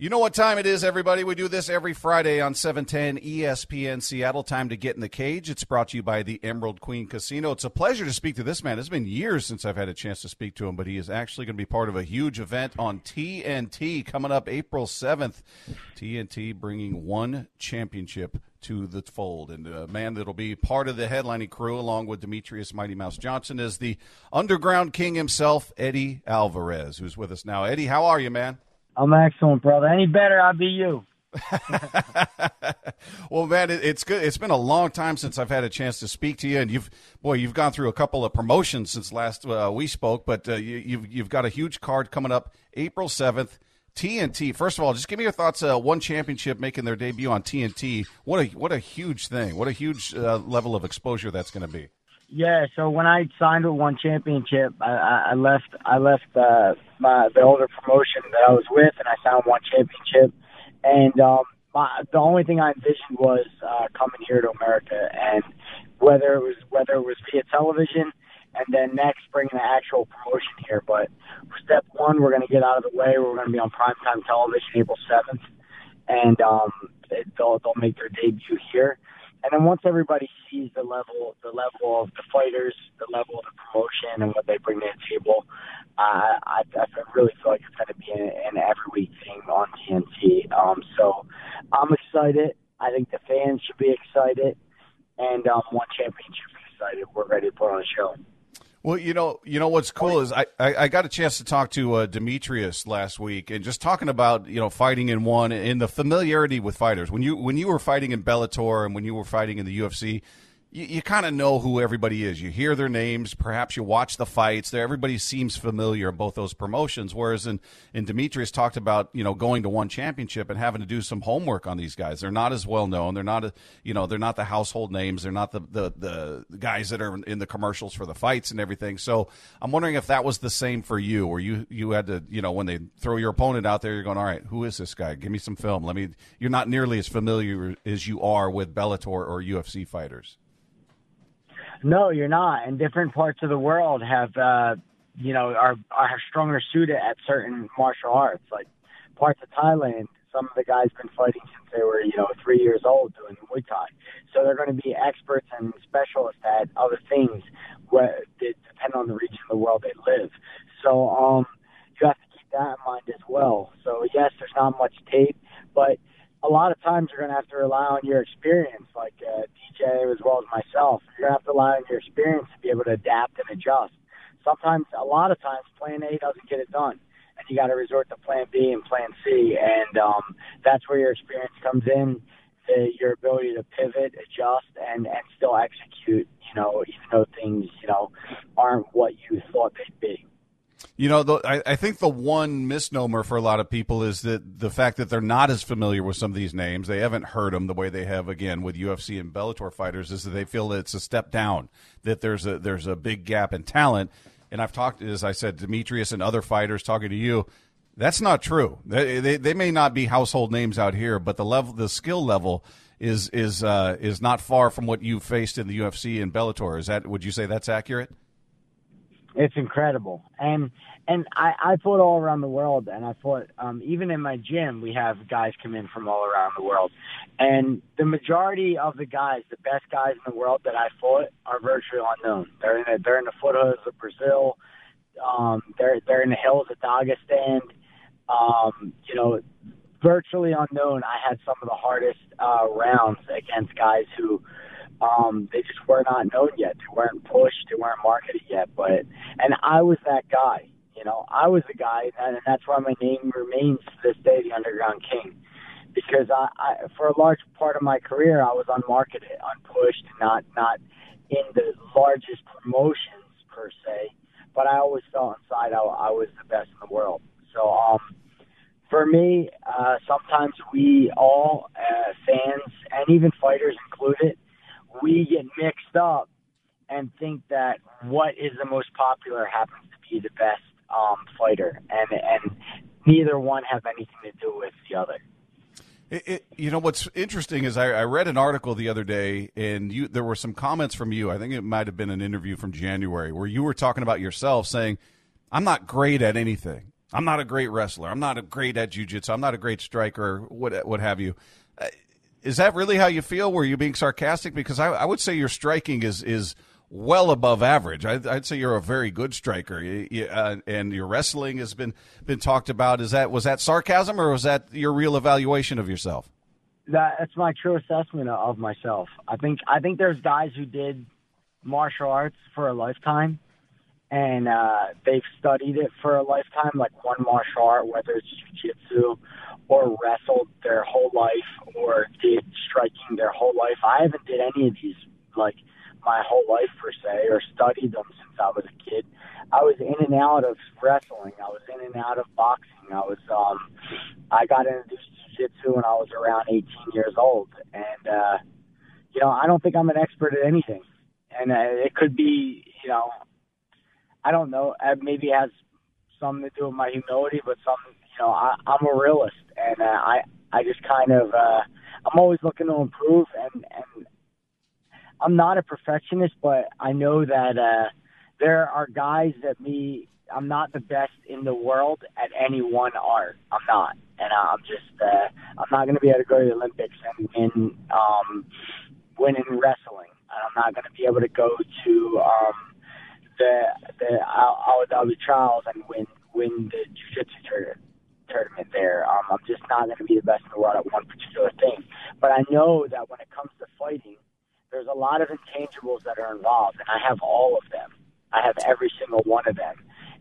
You know what time it is, everybody. We do this every Friday on 710 ESPN Seattle. Time to get in the cage. It's brought to you by the Emerald Queen Casino. It's a pleasure to speak to this man. It's been years since I've had a chance to speak to him, but he is actually going to be part of a huge event on TNT coming up April 7th. TNT bringing one championship to the fold. And a man that'll be part of the headlining crew, along with Demetrious Mighty Mouse Johnson, is the underground king himself, Eddie Alvarez, who's with us now. Eddie, how are you, man? I'm excellent, brother. Any better, I'll be you. well, man, it, it's good. It's been a long time since I've had a chance to speak to you, and you've, boy, you've gone through a couple of promotions since last uh, we spoke. But uh, you, you've you've got a huge card coming up April seventh. TNT. First of all, just give me your thoughts. Uh, one championship making their debut on TNT. What a what a huge thing. What a huge uh, level of exposure that's going to be. Yeah, so when I signed with One Championship, I, I left I left uh, my the older promotion that I was with, and I signed One Championship. And um, my, the only thing I envisioned was uh, coming here to America, and whether it was whether it was via television, and then next bringing the actual promotion here. But step one, we're going to get out of the way. We're going to be on primetime television April seventh, and um, they'll they'll make their debut here and then once everybody sees the level, the level of the fighters, the level of the promotion, and what they bring to the table, uh, I, I really feel like it's going to be an, an every week thing on TNT. Um, so I'm excited. I think the fans should be excited, and um, one championship excited. We're ready to put on a show. Well, you know, you know what's cool is I, I, I got a chance to talk to uh, Demetrious last week, and just talking about you know fighting in one and the familiarity with fighters. When you when you were fighting in Bellator and when you were fighting in the UFC, you, you kind of know who everybody is. You hear their names, perhaps you watch the fights. There, everybody seems familiar in both those promotions. Whereas in, in Demetrious talked about you know going to one championship and having to do some homework on these guys. They're not as well known. They're not a, you know they're not the household names. They're not the, the the guys that are in the commercials for the fights and everything. So I'm wondering if that was the same for you, or you you had to you know when they throw your opponent out there, you're going all right. Who is this guy? Give me some film. Let me. You're not nearly as familiar as you are with Bellator or UFC fighters. No, you're not. And different parts of the world have, uh, you know, are are stronger suited at certain martial arts. Like parts of Thailand, some of the guys been fighting since they were, you know, three years old doing Muay Thai. So they're going to be experts and specialists at other things where depend on the region of the world they live. So um, you have to keep that in mind as well. So yes, there's not much tape, but a lot of times you're going to have to rely on your experience, like uh, DJ as well as myself. You're going to have to rely on your experience to be able to adapt and adjust. Sometimes, a lot of times, Plan A doesn't get it done, and you got to resort to Plan B and Plan C, and um, that's where your experience comes in. The, your ability to pivot, adjust, and and still execute. You know, even though things you know aren't what you thought they'd be. You know, the, I, I, think the one misnomer for a lot of people is that the fact that they're not as familiar with some of these names, they haven't heard them the way they have again with UFC and Bellator fighters, is that they feel that it's a step down, that there's a there's a big gap in talent. And I've talked, as I said, Demetrious and other fighters talking to you. That's not true. They, they, they may not be household names out here, but the level, the skill level is is uh, is not far from what you faced in the UFC and Bellator. Is that? Would you say that's accurate? It's incredible, and and I I fought all around the world, and I fought um, even in my gym. We have guys come in from all around the world, and the majority of the guys, the best guys in the world that I fought, are virtually unknown. They're in the, they're in the foothills of Brazil. Um, they're they're in the hills of Dagestan. Um, you know, virtually unknown. I had some of the hardest uh, rounds against guys who um, they just were not known yet. They weren't pushed. They weren't marketed yet. But and I was that guy. You know, I was the guy, and that's why my name remains to this day the Underground King. Because I, I, for a large part of my career, I was unmarketed, unpushed, not not in the largest promotions per se. But I always felt inside I, I was the best in the world. So, um, for me, uh, sometimes we all, uh, fans and even fighters included, we get mixed up and think that what is the most popular happens to be the best um, fighter, and and neither one have anything to do with the other. It, it, you know what's interesting is I, I, read an article the other day, and you there were some comments from you. I think it might have been an interview from January where you were talking about yourself, saying, "I'm not great at anything. I'm not a great wrestler. I'm not a great at jujitsu. I'm not a great striker. What what have you? Is that really how you feel? Were you being sarcastic? Because I, I would say your striking is is well above average. I'd, I'd say you're a very good striker, you, you, uh, and your wrestling has been been talked about. Is that was that sarcasm or was that your real evaluation of yourself? That, that's my true assessment of myself. I think I think there's guys who did martial arts for a lifetime and uh, they've studied it for a lifetime, like one martial art, whether it's jiu-jitsu or wrestled their whole life or did striking their whole life. I haven't did any of these like my whole life per se, or studied them since I was a kid. I was in and out of wrestling. I was in and out of boxing. I was um, I got introduced to jiu-jitsu when I was around 18 years old, and uh, you know I don't think I'm an expert at anything, and uh, it could be you know I don't know. Maybe it has something to do with my humility, but some, you know, I, I'm a realist, and uh, I, I just kind of, uh, I'm always looking to improve, and and I'm not a perfectionist, but I know that uh, there are guys that me. I'm not the best in the world at any one art. I'm not, and I'm just. Uh, I'm not going to be able to go to the Olympics and win, um, win in wrestling. I'm not going to be able to go to. Um, the the Abu Dhabi trials and win win the jiu-jitsu tournament tournament there. Um, I'm just not going to be the best in the world at one particular thing. But I know that when it comes to fighting, there's a lot of intangibles that are involved, and I have all of them. I have every single one of them,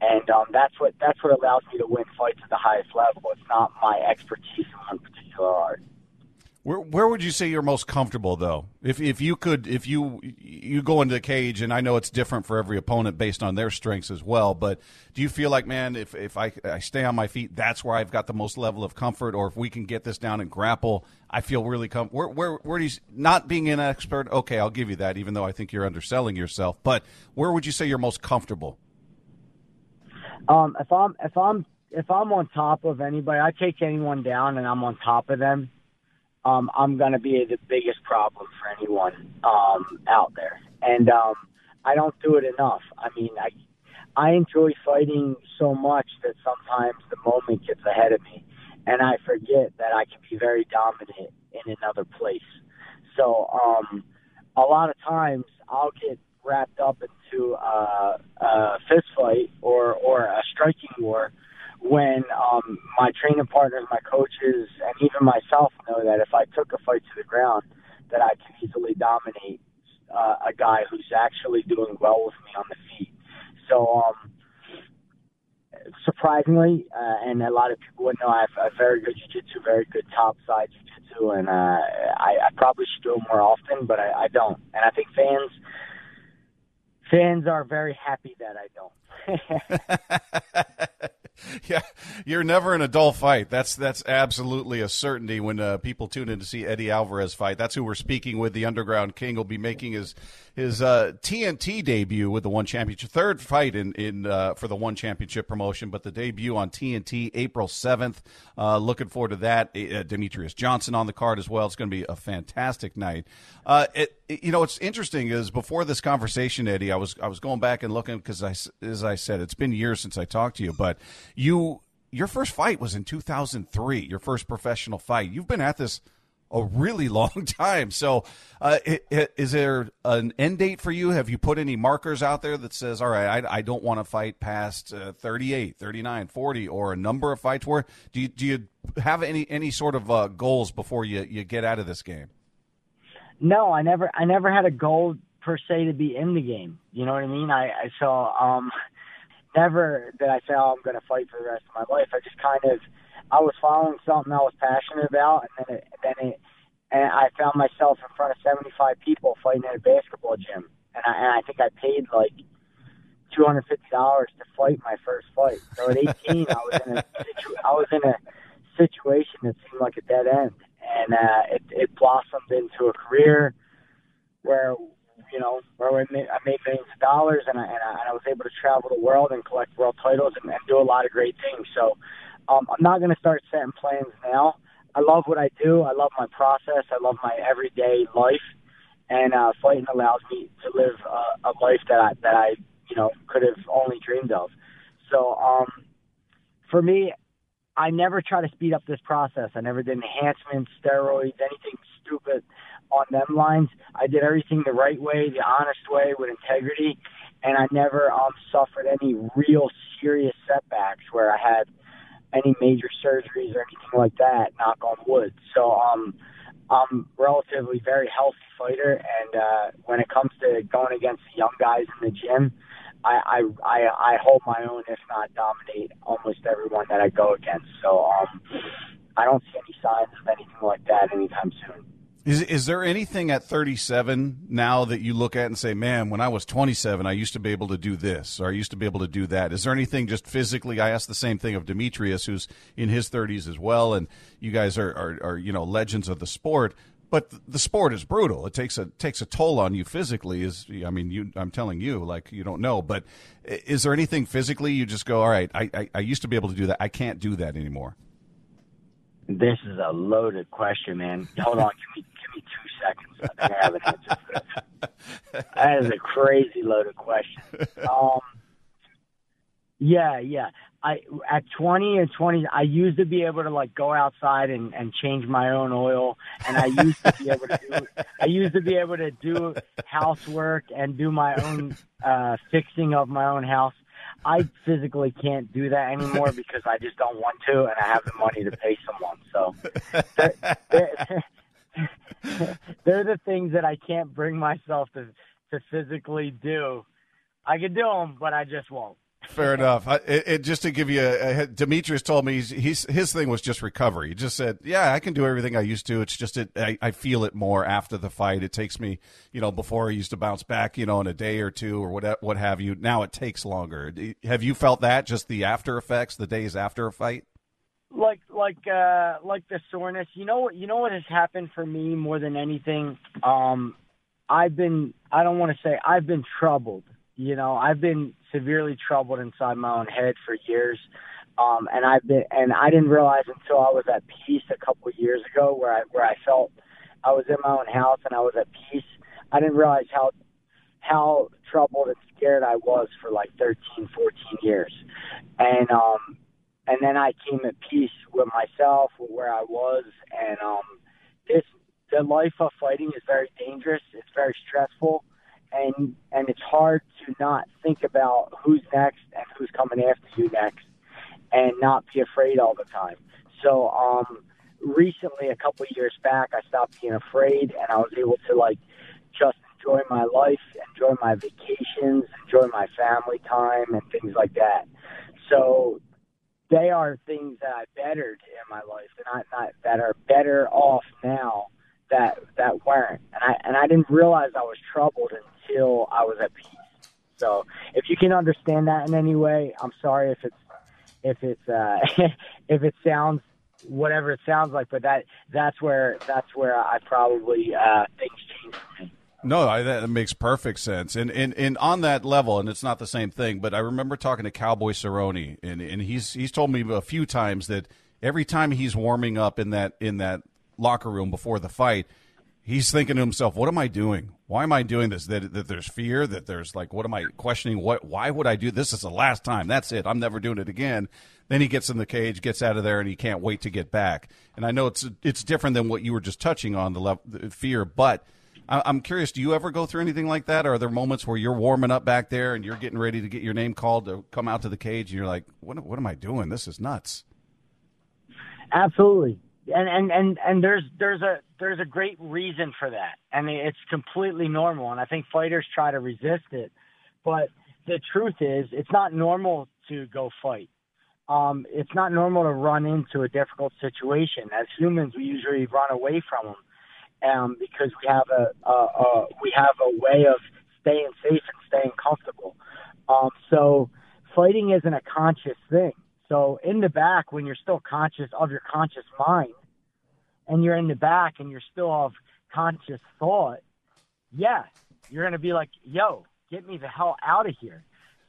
and um, that's what that's what allows me to win fights at the highest level. It's not my expertise in one particular art. Where where would you say you're most comfortable though? If if you could if you you go into the cage and I know it's different for every opponent based on their strengths as well, but do you feel like man if if I I stay on my feet that's where I've got the most level of comfort or if we can get this down and grapple, I feel really com where where where do you not being an expert, okay, I'll give you that even though I think you're underselling yourself, but where would you say you're most comfortable? Um if I'm if I'm if I'm on top of anybody, I take anyone down and I'm on top of them um, I'm going to be the biggest problem for anyone um, out there. And um, I don't do it enough. I mean, I I enjoy fighting so much that sometimes the moment gets ahead of me, and I forget that I can be very dominant in another place. So um, a lot of times I'll get wrapped up into a, a fist fight or or a striking war when um, my training partners, my coaches, and even myself know that if I took a fight to the ground, that I can easily dominate uh, a guy who's actually doing well with me on the feet. So, um, surprisingly, uh, and a lot of people would know I have a very good jiu-jitsu, very good top side jiu-jitsu, and uh, I, I probably should do it more often, but I, I don't. And I think fans fans are very happy that I don't. yeah, you're never in a dull fight. That's that's absolutely a certainty when uh, people tune in to see Eddie Alvarez fight. That's who we're speaking with. The Underground King will be making his his uh, TNT debut with the One Championship, third fight in in uh, for the One Championship promotion, but the debut on TNT April seventh. Uh, looking forward to that. Uh, Demetrious Johnson on the card as well. It's going to be a fantastic night. Uh, it, it, you know, what's interesting is before this conversation, Eddie, I was I was going back and looking because I as I said, it's been years since I talked to you, but you your first fight was in 2003. Your first professional fight. You've been at this a really long time. So, uh, is there an end date for you? Have you put any markers out there that says, all right, I, I don't want to fight past uh, 38, 39, 40, or a number of fights? Where do you, do you have any any sort of uh, goals before you, you get out of this game? No, I never I never had a goal per se to be in the game. You know what I mean? I, I saw um, never did I say, oh, I'm going to fight for the rest of my life. I just kind of I was following something I was passionate about, and then it, then it, and I found myself in front of 75 people fighting at a basketball gym, and I, and I think I paid like two hundred fifty dollars to fight my first fight. So at 18, I was in a I was in a situation that seemed like a dead end, and uh, it, it blossomed into a career where you know where I made, I made millions of dollars, and I, and I and I was able to travel the world and collect world titles and, and do a lot of great things. So um, I'm not going to start setting plans now. I love what I do. I love my process. I love my everyday life, and uh, fighting allows me to live uh, a life that I, that I you know could have only dreamed of. So um, for me, I never try to speed up this process. I never did enhancements, steroids, anything stupid on them lines. I did everything the right way, the honest way, with integrity, and I never um, suffered any real serious setbacks where I had any major surgeries or anything like that. Knock on wood. So um, I'm relatively very healthy fighter, and uh, when it comes to going against the young guys in the gym, I, I I I hold my own, if not dominate almost everyone that I go against. So um, I don't see any signs of anything like that anytime soon. Is is there anything at 37 now that you look at and say, "Man, when I was 27, I used to be able to do this, or I used to be able to do that." Is there anything just physically? I asked the same thing of Demetrious, who's in his 30s as well, and you guys are are, are you know legends of the sport. But the sport is brutal. It takes a takes a toll on you physically. Is I mean, you I'm telling you, like you don't know. But is there anything physically you just go, "All right, I I, I used to be able to do that. I can't do that anymore." This is a loaded question, man. Hold on, give me give me two seconds. I think I have an answer for this. That is a crazy loaded question. Um, yeah, yeah. I at 20 and 20, I used to be able to like go outside and and change my own oil, and I used to be able to do. I used to be able to do housework and do my own uh, fixing of my own house. I physically can't do that anymore because I just don't want to, and I have the money to pay someone. So they're, they're, they're the things that I can't bring myself to to physically do. I could do them, but I just won't. Fair enough. I, it, just to give you a, a, Demetrious told me he's, he's, his thing was just recovery. He just said, "Yeah, I can do everything I used to. It's just it, I, I feel it more after the fight. It takes me, you know, before I used to bounce back, you know, in a day or two or what what have you. Now it takes longer. Have you felt that? Just the after effects, the days after a fight? Like like uh like the soreness. You know what? You know what has happened for me more than anything. Um, I've been. I don't want to say I've been troubled you know, I've been severely troubled inside my own head for years. Um, and I've been, and I didn't realize until I was at peace a couple of years ago where I, where I felt I was in my own house and I was at peace. I didn't realize how, how troubled and scared I was for like 13, 14 years. And, um, and then I came at peace with myself, with where I was. And, um, this, the life of fighting is very dangerous. It's very stressful and and it's hard to not think about who's next and who's coming after you next, and not be afraid all the time. So um, recently, a couple years back, I stopped being afraid, and I was able to like just enjoy my life, enjoy my vacations, enjoy my family time, and things like that. So they are things that I bettered in my life, and I not that are better off now that that weren't. And I and I didn't realize I was troubled until I was at peace. So if you can understand that in any way, I'm sorry if it's if it's uh, if it sounds whatever it sounds like, but that that's where that's where I probably uh, things change for me. No, I, that makes perfect sense. And, and and on that level, and it's not the same thing, but I remember talking to Cowboy Cerrone, and, and he's he's told me a few times that every time he's warming up in that in that locker room before the fight, he's thinking to himself, "What am I doing? Why am I doing this? That, that there's fear. That there's like, what am I questioning? What? Why would I do this? Is the last time. That's it. I'm never doing it again." Then he gets in the cage, gets out of there, and he can't wait to get back. And I know it's it's different than what you were just touching on the, level, the fear, but. I'm curious. Do you ever go through anything like that? Or are there moments where you're warming up back there and you're getting ready to get your name called to come out to the cage, and you're like, "What? What am I doing? This is nuts." Absolutely and and and and there's there's a there's a great reason for that, I and it's completely normal. And I think fighters try to resist it, but the truth is, it's not normal to go fight. Um, it's not normal to run into a difficult situation. As humans, we usually run away from them um, because we have a, a, a we have a way of staying safe and staying comfortable. Um, so fighting isn't a conscious thing. So in the back, when you're still conscious of your conscious mind, and you're in the back and you're still of conscious thought, yeah, you're gonna be like, "Yo, get me the hell out of here."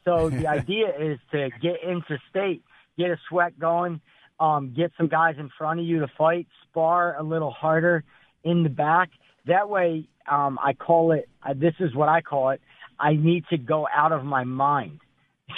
So the idea is to get into state, get a sweat going, um, get some guys in front of you to fight, spar a little harder in the back. That way, um, I call it. Uh, this is what I call it. I need to go out of my mind.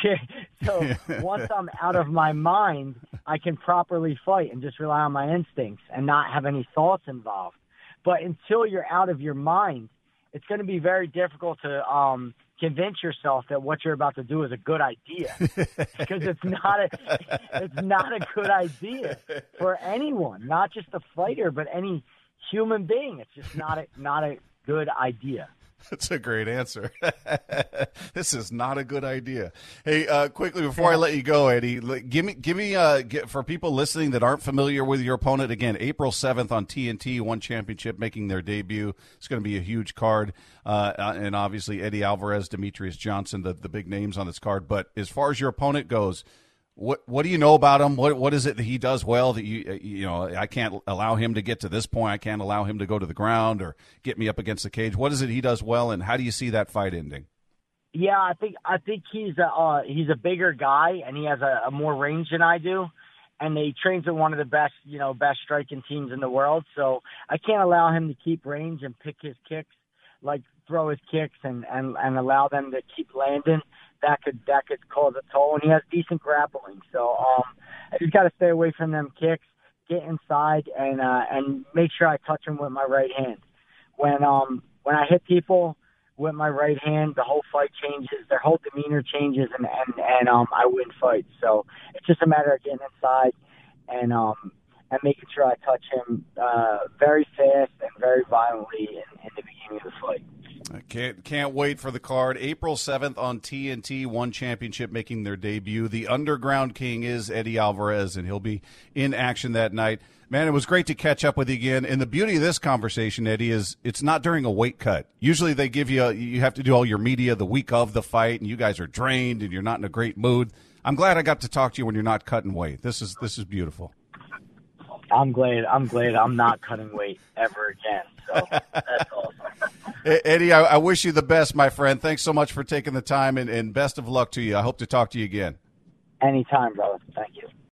so once I'm out of my mind, I can properly fight and just rely on my instincts and not have any thoughts involved. But until you're out of your mind, it's going to be very difficult to um, convince yourself that what you're about to do is a good idea because it's not a it's not a good idea for anyone, not just a fighter, but any human being. It's just not a not a good idea. That's a great answer. this is not a good idea. Hey, uh, quickly before I let you go, Eddie, give me, give me, uh, get, for people listening that aren't familiar with your opponent, again, April seventh on TNT, one championship making their debut. It's going to be a huge card, uh, and obviously Eddie Alvarez, Demetrious Johnson, the the big names on this card. But as far as your opponent goes, what what do you know about him? What what is it that he does well that you uh, you know I can't allow him to get to this point. I can't allow him to go to the ground or get me up against the cage. What is it he does well, and how do you see that fight ending? Yeah, I think I think he's a uh, he's a bigger guy and he has a, a more range than I do, and he trains with one of the best you know best striking teams in the world. So I can't allow him to keep range and pick his kicks like throw his kicks and and and allow them to keep landing that could that could cause a toll. And he has decent grappling, so um, I just got to stay away from them kicks, get inside, and uh, and make sure I touch him with my right hand. When um when I hit people with my right hand, the whole fight changes, their whole demeanor changes, and and and um I win fights. So it's just a matter of getting inside and um and making sure I touch him uh, very fast and very violently in, in the beginning of the fight. I can't can't wait for the card. April seventh on TNT, one championship making their debut. The Underground King is Eddie Alvarez, and he'll be in action that night. Man, it was great to catch up with you again. And the beauty of this conversation, Eddie, is it's not during a weight cut. Usually they give you a, you have to do all your media the week of the fight, and you guys are drained and you're not in a great mood. I'm glad I got to talk to you when you're not cutting weight. This is this is beautiful. I'm glad. I'm glad I'm not cutting weight ever again. So that's awesome. Eddie, I, I, wish you the best, my friend. Thanks so much for taking the time, and, and best of luck to you. I hope to talk to you again. Anytime, brother. Thank you.